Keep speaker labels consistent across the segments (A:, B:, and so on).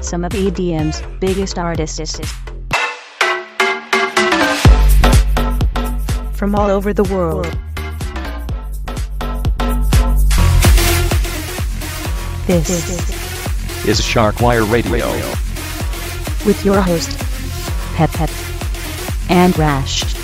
A: some of EDM's biggest artists. From all over the world. This
B: is Sharkwire Radio.
A: with your host, Pep Pep and Rash.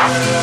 C: And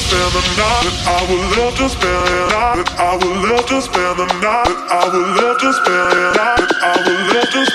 D: I would love to spend the night. I would love to spend the night. I would love to spend the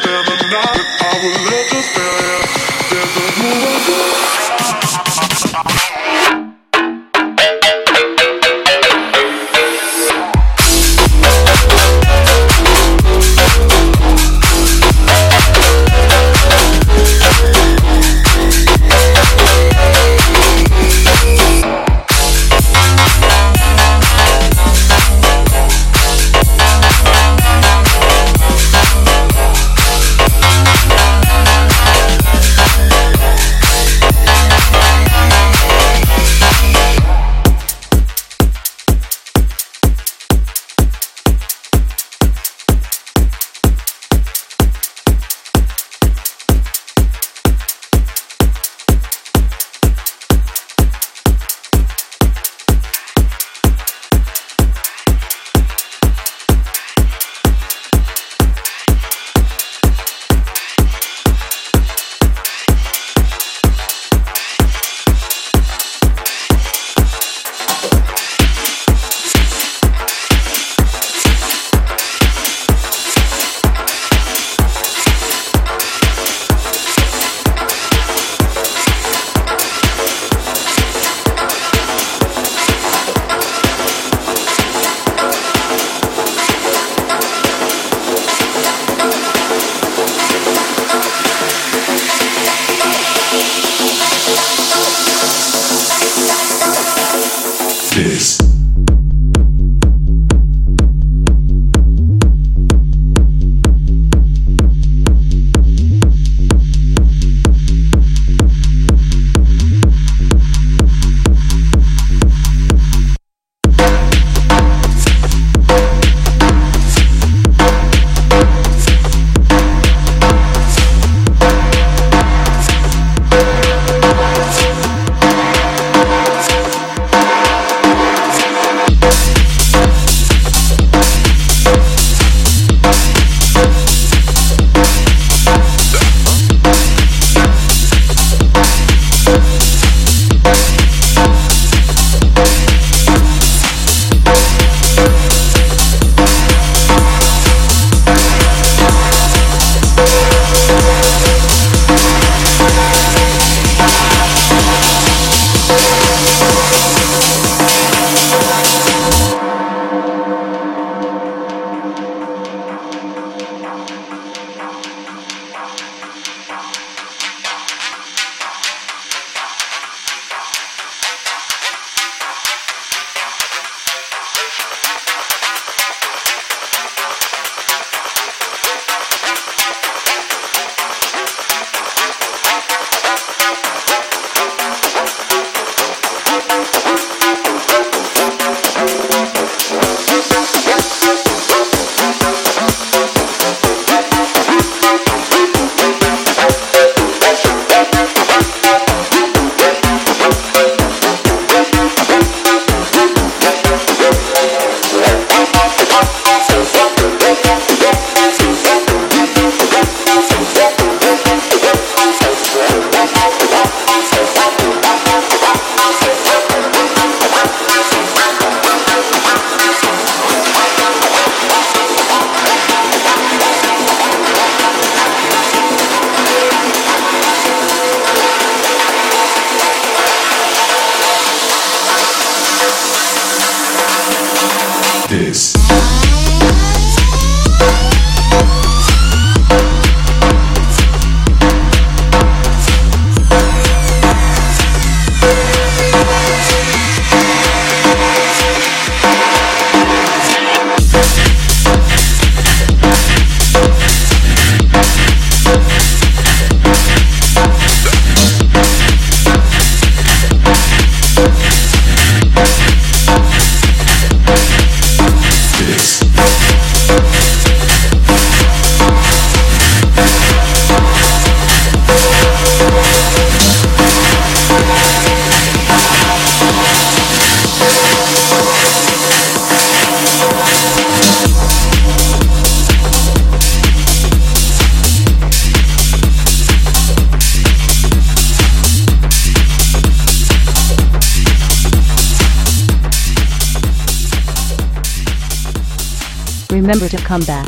A: Remember to come back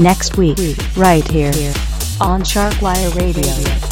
A: next week, right here on Sharkwire Radio.